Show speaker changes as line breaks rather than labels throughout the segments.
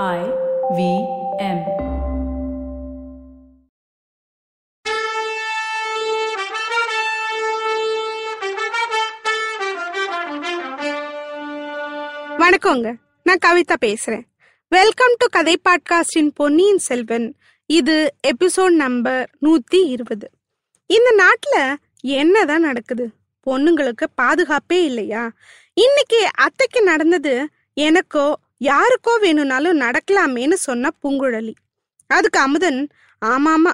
I V M.
வணக்கங்க. நான் கவிதா பேசுறேன். வெல்கம் டு கதை பாட்காஸ்டின் பொன்னியின் செல்வன். இது எபிசோட் நம்பர் நூத்தி இருபது. இந்த நாட்டுல என்னதான் நடக்குது? பொண்ணுங்களுக்கு பாதுகாப்பே இல்லையா? இன்னைக்கு அத்தைக்கு நடந்தது எனக்கோ யாருக்கோ வேணும்னாலும் நடக்கலாமேன்னு சொன்ன பூங்குழலி. அதுக்கு அமுதன் ஆமாமா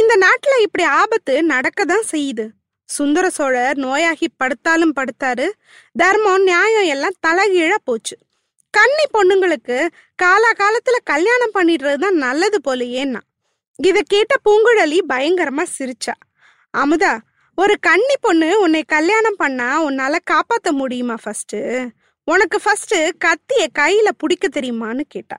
இந்த நாட்டுல இப்படி ஆபத்து நடக்க தான் செய்யுது. சுந்தர சோழர் நோயாகி படுத்தாலும் படுத்தாரு தர்மம் நியாயம் எல்லாம் தலகீழ போச்சு. கன்னி பொண்ணுங்களுக்கு காலா காலத்துல கல்யாணம் பண்ணிடுறது தான் நல்லது போலயேன்னா. இத கேட்ட பூங்குழலி பயங்கரமா சிரிச்சா. அமுதா ஒரு கன்னி பொண்ணு உன்னை கல்யாணம் பண்ணா உன்னால காப்பாத்த முடியுமா ஃபர்ஸ்ட் உனக்கு ஃபர்ஸ்ட் கத்திய கையில பிடிக்க தெரியுமான்னு கேட்டா.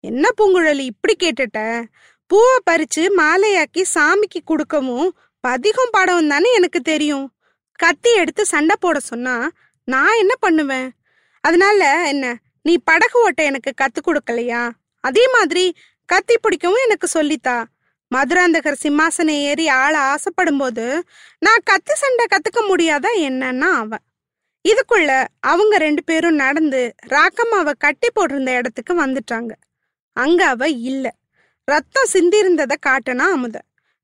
என்ன பூங்குழலி இப்படி கேட்டுட்ட? பூவை பறிச்சு மாலையாக்கி சாமிக்கு கொடுக்கவும் பதிகம் பாடவும் தானே எனக்கு தெரியும். கத்தி எடுத்து சண்டை போட சொன்னா நான் என்ன பண்ணுவேன்? அதனால என்ன நீ படகு ஓட்ட எனக்கு கத்து கொடுக்கலையா? அதே மாதிரி கத்தி பிடிக்கவும் எனக்கு சொல்லித்தா. மதுராந்தகர் சிம்மாசனம் ஏறி ஆள ஆசைப்படும் போது நான் கத்தி சண்டை கத்துக்க முடியாதா என்னன்னா அவன். இதுக்குள்ள அவங்க ரெண்டு பேரும் நடந்து ராக்கம்மாவை கட்டி போட்டிருந்த இடத்துக்கு வந்துட்டாங்க. அங்க அவ இல்ல. ரத்தம் சிந்திருந்ததை காட்டுனா அமுத.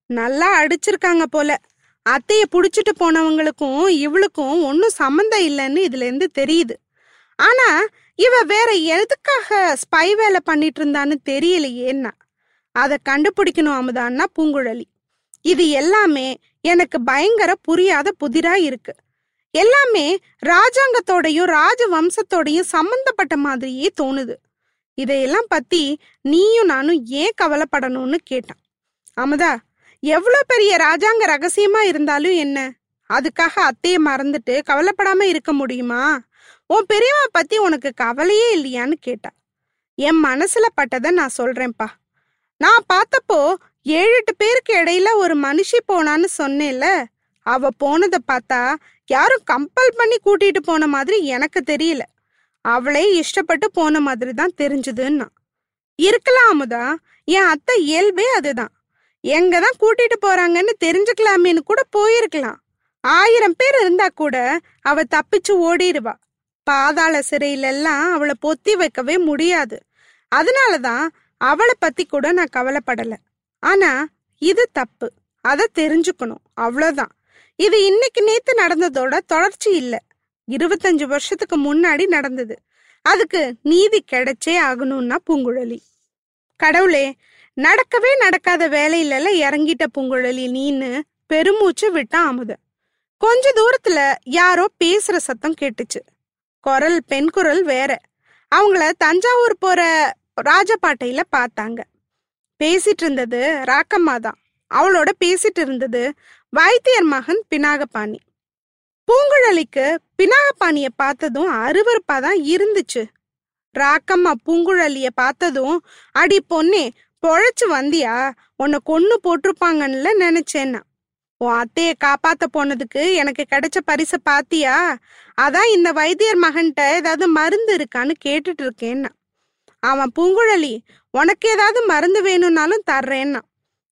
நல்லா அடிச்சிருக்காங்க போல. அத்தைய புடிச்சிட்டு போனவங்களுக்கும் இவளுக்கும் ஒன்னும் சம்மந்தம் இல்லைன்னு இதுல இருந்து தெரியுது. ஆனா இவ வேற எதுக்காக ஸ்பை வேலை பண்ணிட்டு இருந்தான்னு தெரியலையேன்னா. அதை கண்டுபிடிக்கணும் அமுதான்னா பூங்குழலி. இது எல்லாமே எனக்கு பயங்கர புரியாத புதிரா இருக்கு. எல்லாமே ராஜாங்கத்தோடையும் ராஜ வம்சத்தோடையும் சம்பந்தப்பட்ட மாதிரியே தோணுது. இதையெல்லாம் பத்தி நீயும் நானும் ஏன் கவலைப்படணும்னு கேட்டான். அமுதா எவ்வளோ பெரிய ராஜாங்க ரகசியமா இருந்தாலும் என்ன? அதுக்காக அத்தையை மறந்துட்டு கவலைப்படாம இருக்க முடியுமா? உன் பெரியம்மா பத்தி உனக்கு கவலையே இல்லையான்னு கேட்டா. என் மனசுல பட்டதை நான் சொல்றேன்ப்பா. நான் பார்த்தப்போ ஏழு எட்டு பேருக்கு இடையில ஒரு மனுஷி போனான்னு சொன்னேன்ல. அவ போனதை பார்த்தா யாரும் கம்பல் பண்ணி கூட்டிட்டு போன மாதிரி எனக்கு தெரியல. அவளே இஷ்டப்பட்டு போன மாதிரி தான் தெரிஞ்சுதுன்னா. இருக்கலாம் அமுதா என் அத்தை இயல்பே அதுதான். எங்க தான் கூட்டிட்டு போறாங்கன்னு தெரிஞ்சுக்கலாமேன்னு கூட போயிருக்கலாம். ஆயிரம் பேர் இருந்தா கூட அவ தப்பிச்சு ஓடிடுவா. பாதாள சிறையில எல்லாம் அவளை பொத்தி வைக்கவே முடியாது. அதனாலதான் அவளை பத்தி கூட நான் கவலைப்படல. ஆனா இது தப்பு. அதை தெரிஞ்சுக்கணும். அவ்வளோதான் இது இன்னைக்கு நேத்து நடந்ததோட தொடர்ச்சி இல்ல. இருபத்தஞ்சு வருஷத்துக்கு முன்னாடி நடந்தது. அதுக்கு நீதி கிடைச்சே ஆகணும்னா பூங்குழலி. கடவுளே நடக்கவே நடக்காத வேலையில இறங்கிட்ட பூங்குழலி நீன்னு பெருமூச்சு விட்டான் அமுத. கொஞ்ச தூரத்துல யாரோ பேசுற சத்தம் கேட்டுச்சு. குரல் பெண் குரல் வேற. அவங்கள தஞ்சாவூர் போற ராஜபாட்டையில பார்த்தாங்க. பேசிட்டு இருந்தது ராக்கம்மா தான் அவளோட பேசிட்டு இருந்தது வைத்தியர் மகன் பினாகபாணி. பூங்குழலிக்கு பினாகபாணிய பார்த்ததும் அருவறுப்பா தான் இருந்துச்சு. ராக்கம்மா பூங்குழலிய பார்த்ததும் அடி பொண்ணே பொழைச்சு வந்தியா? உன்னை கொன்னு போட்டிருப்பாங்கன்னு நினைச்சேன்னா. உன் அத்தைய காப்பாத்த போனதுக்கு எனக்கு கிடைச்ச பரிசை பாத்தியா? அதான் இந்த வைத்தியர் மகன்கிட்ட ஏதாவது மருந்து இருக்கான்னு கேட்டுட்டு இருக்கேன்னா. அவன் பூங்குழலி உனக்கு ஏதாவது மருந்து வேணும்னாலும் தர்றேன்னா.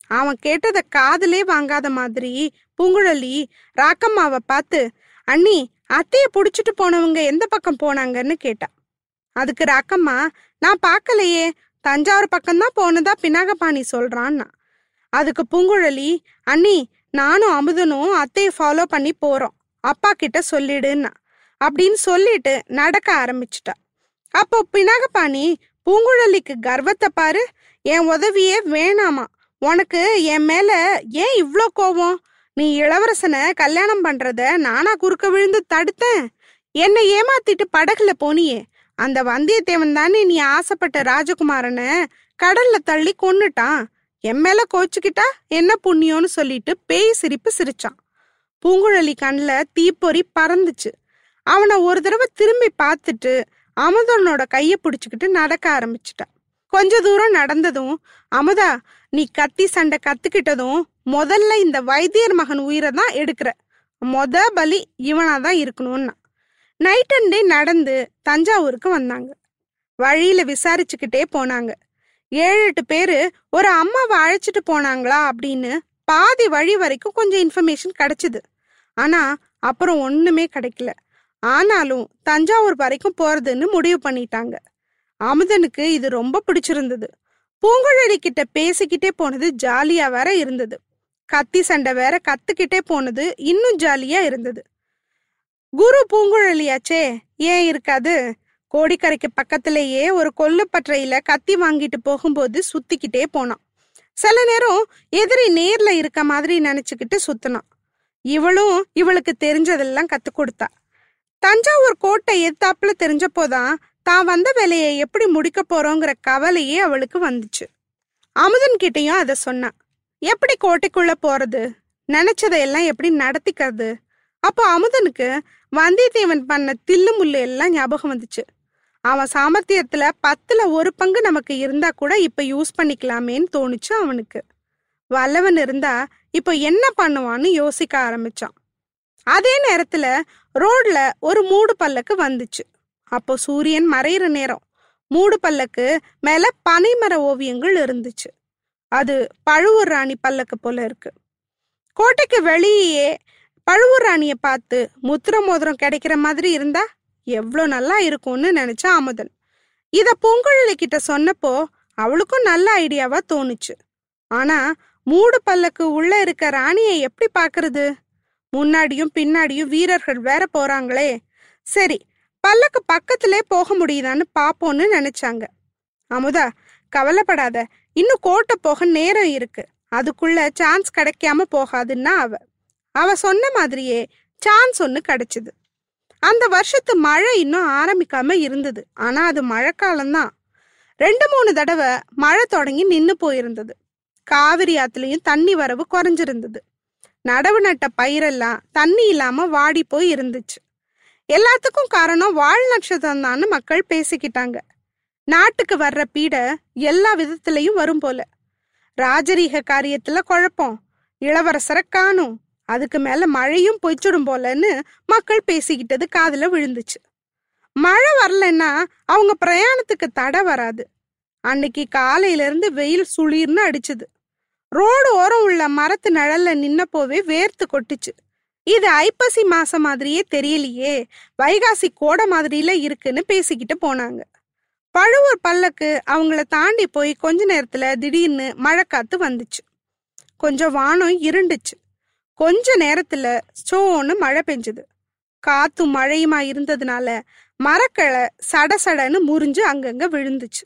அவன் கேட்டத காதுலே வாங்காத மாதிரி பூங்குழலி ராக்கம்மாவை பார்த்து அண்ணி அத்தைய புடிச்சிட்டு போனவங்க எந்த பக்கம் போனாங்கன்னு கேட்டா. அதுக்கு ராக்கம்மா நான் பார்க்கலையே தஞ்சாவூர் பக்கம்தான் போனதா பினாகபாணி சொல்றான்னா. அதுக்கு பூங்குழலி அண்ணி நானும் அமுதனும் அத்தையை ஃபாலோ பண்ணி போறோம். அப்பா கிட்ட சொல்லிடுன்னா. அப்படின்னு சொல்லிட்டு நடக்க ஆரம்பிச்சிட்டா. அப்போ பினாகபாணி பூங்குழலிக்கு கர்வத்தை பாரு என் உதவியே வேணாமா உனக்கு என் மேல ஏன் இவ்வளோ கோபம் நீ இளவரசனை கல்யாணம் பண்றத நானா குறுக்க விழுந்து தடுத்தேன். என்னை ஏமாத்திட்டு படகுல போனியே. அந்த வந்தியத்தேவன் தானே நீ ஆசைப்பட்ட ராஜகுமாரனை கடல்ல தள்ளி கொன்னுட்டான். என் மேல கோச்சுக்கிட்டா என்ன புண்ணியம்னு சொல்லிட்டு பேய் சிரிப்பு சிரிச்சான். பூங்குழலி கண்ணில் தீப்பொறி பறந்துச்சு. அவனை ஒரு தடவை திரும்பி பார்த்துட்டு அமுதனோட கையை பிடிச்சிக்கிட்டு நடக்க ஆரம்பிச்சிட்டான் கொஞ்ச தூரம் நடந்ததும் அமுதா நீ கத்தி சண்டை கத்துக்கிட்டதும் முதல்ல இந்த வைத்தியர் மகன் உயிரை தான் எடுக்கிற. மொத பலி இவனா தான் இருக்கணும்னா. நைட் அண்ட் டே நடந்து தஞ்சாவூருக்கு வந்தாங்க. வழியில விசாரிச்சுக்கிட்டே போனாங்க. ஏழு எட்டு பேரு ஒரு அம்மாவை அழைச்சிட்டு போனாங்களா அப்படின்னு பாதி வழி வரைக்கும் கொஞ்சம் இன்ஃபர்மேஷன் கிடைச்சது. ஆனா அப்புறம் ஒண்ணுமே கிடைக்கல. ஆனாலும் தஞ்சாவூர் வரைக்கும் போறதுன்னு முடிவு பண்ணிட்டாங்க. அமுதனுக்கு இது ரொம்ப பிடிச்சிருந்தது. பூங்குழலி கிட்ட பேசிக்கிட்டே போனது ஜாலியா வேற இருந்தது. கத்தி சண்டை வேற கத்துக்கிட்டே போனது இன்னும் ஜாலியா இருந்தது. குரு பூங்குழலியாச்சே ஏன் இருக்காது? கோடிக்கரைக்கு பக்கத்திலேயே ஒரு கொல்லுப்பற்றையில கத்தி வாங்கிட்டு போகும்போது சுத்திக்கிட்டே போனான். சில நேரம் எதிரி நேர்ல இருக்க மாதிரி நினைச்சுக்கிட்டு சுத்தினான். இவளும் இவளுக்கு தெரிஞ்சதெல்லாம் கத்து கொடுத்தா. தஞ்சாவூர் கோட்டை எத்தாப்புல தெரிஞ்சப்போதான் தான் வந்த வேலையை எப்படி முடிக்க போறோங்கிற கவலையே அவளுக்கு வந்துச்சு. அமுதன் கிட்டேயும் அதை சொன்னான் எப்படி கோட்டைக்குள்ள போறது? நினைச்சதையெல்லாம் எப்படி நடத்திக்கிறது? அப்போ அமுதனுக்கு வந்தியத்தேவன் பண்ண தில்லு முள்ளு எல்லாம் ஞாபகம் வந்துச்சு. அவன் சாமர்த்தியத்துல பத்துல ஒரு பங்கு நமக்கு இருந்தா கூட இப்ப யூஸ் பண்ணிக்கலாமேன்னு தோணுச்சு அவனுக்கு. வல்லவன் இருந்தா இப்போ என்ன பண்ணுவான்னு யோசிக்க ஆரம்பிச்சான். அதே நேரத்துல ரோட்ல ஒரு மூடு பல்லக்கு வந்துச்சு. அப்போ சூரியன் மறையிற நேரம். மூடு பல்லக்கு மேல பனைமர ஓவியங்கள் இருந்துச்சு. அது பழுவூர் ராணி பல்லக்கு போல இருக்கு. கோட்டைக்கு வெளியே பழுவூர் ராணியை பார்த்து முத்திர மோதிரம் கிடைக்கிற மாதிரி இருந்தா எவ்வளோ நல்லா இருக்கும்னு நினைச்சா அமுதன். இதை பூங்குழலி கிட்ட சொன்னப்போ அவளுக்கும் நல்ல ஐடியாவா தோணுச்சு. ஆனா மூடு பல்லக்கு உள்ள இருக்க ராணியை எப்படி பாக்குறது முன்னாடியும் பின்னாடியும் வீரர்கள் வேற போறாங்களே. சரி பல்லக்கு பக்கத்திலே போக முடியுதான்னு பாப்போம்னு நினைச்சாங்க. அமுதா கவலைப்படாத. இன்னும் கோட்டை போக நேரம் இருக்கு. அதுக்குள்ள சான்ஸ் கிடைக்காம போகாதுன்னா அவ. அவ சொன்ன மாதிரியே சான்ஸ் ஒன்று கிடைச்சது. அந்த வருஷத்து மழை இன்னும் ஆரம்பிக்காம இருந்தது. ஆனா அது மழைக்காலம்தான். ரெண்டு மூணு தடவை மழை தொடங்கி நின்று போயிருந்தது. காவிரி ஆத்துலயும் தண்ணி வரவு குறைஞ்சிருந்தது. நடவு நட்ட பயிரெல்லாம் தண்ணி இல்லாம வாடி போய் இருந்துச்சு. எல்லாத்துக்கும் காரணம் வாழ் நட்சத்திரம் தான்னு மக்கள் பேசிக்கிட்டாங்க. நாட்டுக்கு வர்ற பீடை எல்லா விதத்திலையும் வரும் போல. ராஜரீக காரியத்துல குழப்பம். இளவரசரை காணும். அதுக்கு மேல மழையும் பொய்ச்சிடும் போலன்னு மக்கள் பேசிக்கிட்டது காதுல விழுந்துச்சு. மழை வரலன்னா அவங்க பிரயாணத்துக்கு தடை வராது. அன்னைக்கு காலையில இருந்து வெயில் சுளிர்னு அடிச்சுது. ரோடு ஓரம் உள்ள மரத்து நிழல்ல நின்னப்போவே வேர்த்து கொட்டுச்சு. இது ஐப்பசி மாசம் மாதிரியே தெரியலையே. வைகாசி கோடை மாதிரியில இருக்குன்னு பேசிக்கிட்டு போனாங்க. பழுவூர் பல்லக்கு அவங்கள தாண்டி போய் கொஞ்ச நேரத்துல திடீர்னு மழைக்காத்து வந்துச்சு. கொஞ்சம் வானம் இருண்டுச்சு. கொஞ்ச நேரத்துல சோன்னு மழை பெஞ்சுது. காத்தும் மழையுமா இருந்ததுனால மரக்கிளை சடசடன்னு முறிஞ்சு அங்கங்க விழுந்துச்சு.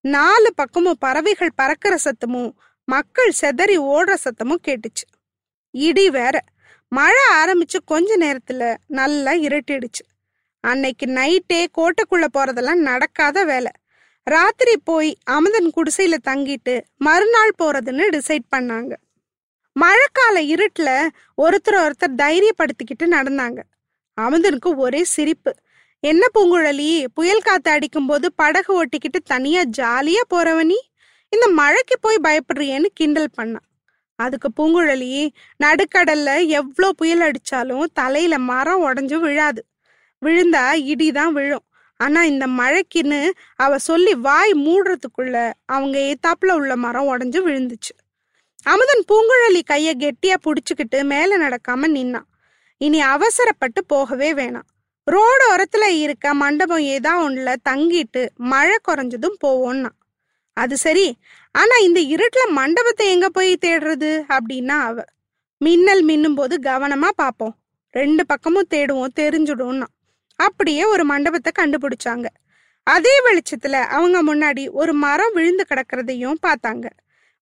நாலு பக்கமும் பறவைகள் பறக்கிற சத்தமும் மக்கள் செதறி ஓடுற சத்தமும் கேட்டுச்சு. இடி வேற. மழை ஆரம்பிச்சு கொஞ்ச நேரத்துல நல்லா இருட்டிடுச்சு. அன்னைக்கு நைட்டே கோட்டைக்குள்ள போறதெல்லாம் நடக்காத வேலை. ராத்திரி போய் அமுதன் குடிசையில தங்கிட்டு மறுநாள் போறதுன்னு டிசைட் பண்ணாங்க. மழைக்கால இருட்டுல ஒருத்தர் ஒருத்தர் தைரியப்படுத்திக்கிட்டு நடந்தாங்க. அமுதனுக்கு ஒரே சிரிப்பு. என்ன பூங்குழலி புயல் காத்து அடிக்கும் போது படகு ஓட்டிக்கிட்டு தனியா ஜாலியா போறவனி இந்த மழைக்கு போய் பயப்படுறியேன்னு கிண்டல் பண்ணான் அதுக்கு பூங்குழலி நடுக்கடல்ல எவ்வளோ புயல் அடிச்சாலும் தலையில மரம் உடஞ்சு விழாது. விழுந்தா இடிதான் விழும். ஆனா இந்த மழைக்குன்னு அவ சொல்லி வாய் மூடுறதுக்குள்ள அவங்க ஏத்தாப்புல உள்ள மரம் உடஞ்சு விழுந்துச்சு. அமுதன் பூங்குழலி கைய கெட்டியா புடிச்சுக்கிட்டு மேல நடக்காம நின்னான். இனி அவசரப்பட்டு போகவே வேணாம். ரோடு ஓரத்துல இருக்க மண்டபம் ஏதா ஒண்ணுல தங்கிட்டு மழை குறைஞ்சதும் போவோம்னா அது சரி. ஆனா இந்த இருட்டுல மண்டபத்தை எங்க போய் தேடுறது? அப்படின்னா அவ மின்னல் மின்னும் போது கவனமா பார்ப்போம். ரெண்டு பக்கமும் தேடுவோம் தெரிஞ்சுடும்னா. அப்படியே ஒரு மண்டபத்தை கண்டுபிடிச்சாங்க. அதே வெளிச்சத்துல அவங்க முன்னாடி ஒரு மரம் விழுந்து கிடக்கிறதையும் பார்த்தாங்க.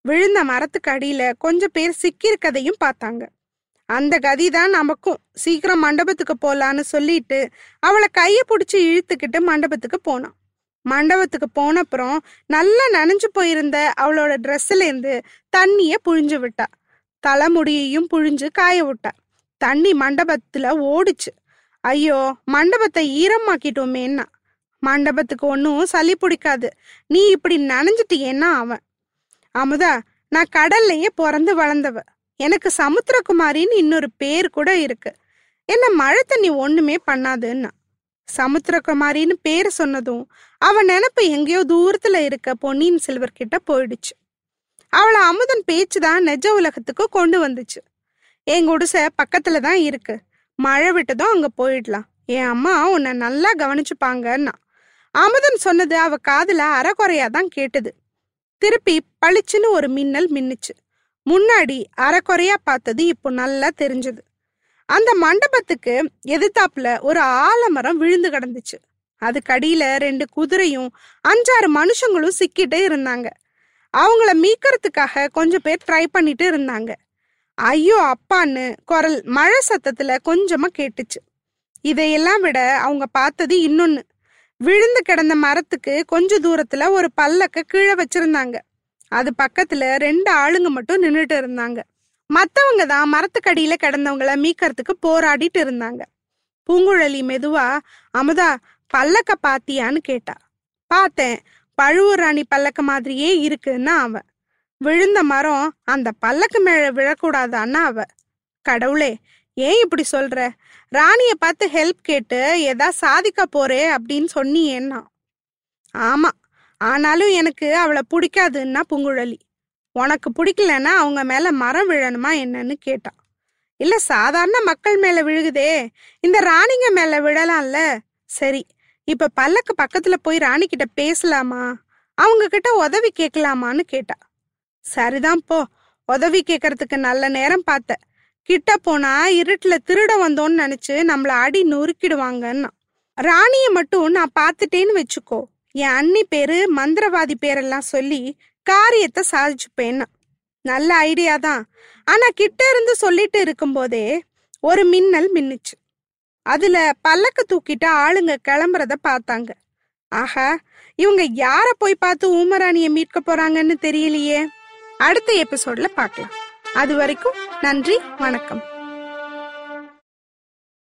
விழுந்த மரத்துக்கு அடியில கொஞ்சம் பேர் சிக்கியிருக்கதையும் பார்த்தாங்க. அந்த கதி தான் நமக்கும் சீக்கிரம் மண்டபத்துக்கு போலான்னு சொல்லிட்டு அவளை கையை பிடிச்சி இழுத்துக்கிட்டு மண்டபத்துக்கு போனான். மண்டபத்துக்கு போன அப்புறம் நல்லா நனைஞ்சு போயிருந்த அவளோட ட்ரெஸ்ல இருந்து தண்ணிய புழிஞ்சு விட்டா. தலைமுடியையும் புழிஞ்சு காய விட்டா. தண்ணி மண்டபத்துல ஓடிச்சு. ஐயோ மண்டபத்தை ஈரமாக்கிட்டோமேன்னா. மண்டபத்துக்கு ஒன்றும் சளி பிடிக்காது. நீ இப்படி நனைஞ்சிட்டியேன்னா அவன். அமுதா நான் கடல்லையே பிறந்து வளர்ந்தவ. எனக்கு சமுத்திரகுமாரின்னு இன்னொரு பேர் கூட இருக்கு. என்ன மழை தண்ணி ஒண்ணுமே பண்ணாதுன்னா. சமுத்திரகுமாரின்னு பேர் சொன்னதும் அவன் நினப்பு எங்கேயோ தூரத்துல இருக்க பொன்னியின் செல்வர் கிட்ட போயிடுச்சு. அவளை அமுதன் பேச்சு தான் நெஜ உலகத்துக்கு கொண்டு வந்துச்சு. என் குடிசை பக்கத்துல தான் இருக்கு. மழை விட்டதும் அங்க போயிடலாம். என் அம்மா உன்னை நல்லா கவனிச்சுப்பாங்கன்னா அமுதன் சொன்னது அவ காதுல அறகுறையா தான் கேட்டது. திருப்பி பளிச்சுன்னு ஒரு மின்னல் மின்னுச்சு. முன்னாடி அறக்குறையா பார்த்தது இப்போ நல்லா தெரிஞ்சது. அந்த மண்டபத்துக்கு எதிர்த்தாப்புல ஒரு ஆலமரம் விழுந்து கிடந்துச்சு. அதுக்கடியில ரெண்டு குதிரையும் அஞ்சாறு மனுஷங்களும் சிக்கிட்டு இருந்தாங்க. அவங்கள மீட்கறதுக்காக கொஞ்சம் பேர் ட்ரை பண்ணிட்டு இருந்தாங்க. ஐயோ அப்பான்னு குரல் மழை சத்தத்துல கொஞ்சமா கேட்டுச்சு. இதையெல்லாம் விட அவங்க பார்த்தது இன்னொன்னு. விழுந்து கிடந்த மரத்துக்கு கொஞ்ச தூரத்துல ஒரு பல்லக்க கீழே வச்சிருந்தாங்க. அது பக்கத்துல ரெண்டு ஆளுங்க மட்டும் நின்றுட்டு இருந்தாங்க. மத்தவங்க தான் மரத்துக்கடியில கிடந்தவங்கள மீக்கிறதுக்கு போராடிட்டு இருந்தாங்க. பூங்குழலி மெதுவா அமுதா பல்லக்க பாத்தியான்னு கேட்டா. பார்த்தேன் பழுவூர் ராணி பல்லக்க மாதிரியே இருக்குன்னா அவன் விழுந்த மரம் அந்த பல்லக்கு மேல விழக்கூடாதான்னா அவ. கடவுளே ஏன் இப்படி சொல்ற? ராணிய பார்த்து ஹெல்ப் கேட்டு ஏதா சாதிக்க போறே அப்படின்னு சொன்னியேன்னா. ஆமா. ஆனாலும் எனக்கு அவளை பிடிக்காதுன்னா பூங்குழலி. உனக்கு பிடிக்கலன்னா அவங்க மேல மரம் விழணுமா என்னன்னு கேட்டான் இல்ல சாதாரண மக்கள் மேல விழுகுதே. இந்த ராணிங்க மேல விழலாம்ல. சரி இப்ப பல்லக்கு பக்கத்துல போய் ராணி கிட்ட பேசலாமா? அவங்க கிட்ட உதவி கேட்கலாமான்னு கேட்டா. சரிதான் போ உதவி கேட்கறதுக்கு நல்ல நேரம் பார்த்த. கிட்ட போனா இருட்டுல திருட வந்தோன்னு நினைச்சு நம்மள அடி நொறுக்கிடுவாங்கன்னா ராணிய மட்டும் நான் பார்த்துட்டேன்னு வச்சுக்கோ. என் அண்ணி பேரு மந்திரவாதி பேரெல்லாம் சொல்லி காரியத்தை சாதிச்சுப்பேன்னா. நல்ல ஐடியா தான். ஆனா கிட்ட இருந்து சொல்லிட்டு இருக்கும்போதே ஒரு மின்னல் மின்னுச்சு. அதுல பல்லக்க தூக்கிட்டு ஆளுங்க கிளம்புறத பார்த்தாங்க. ஆஹா இவங்க யார போய் பார்த்து ஊமராணிய மீட்க போறாங்கன்னு தெரியலையே. அடுத்த எபிசோட்ல பார்க்கலாம். அது வரைக்கும் நன்றி வணக்கம்.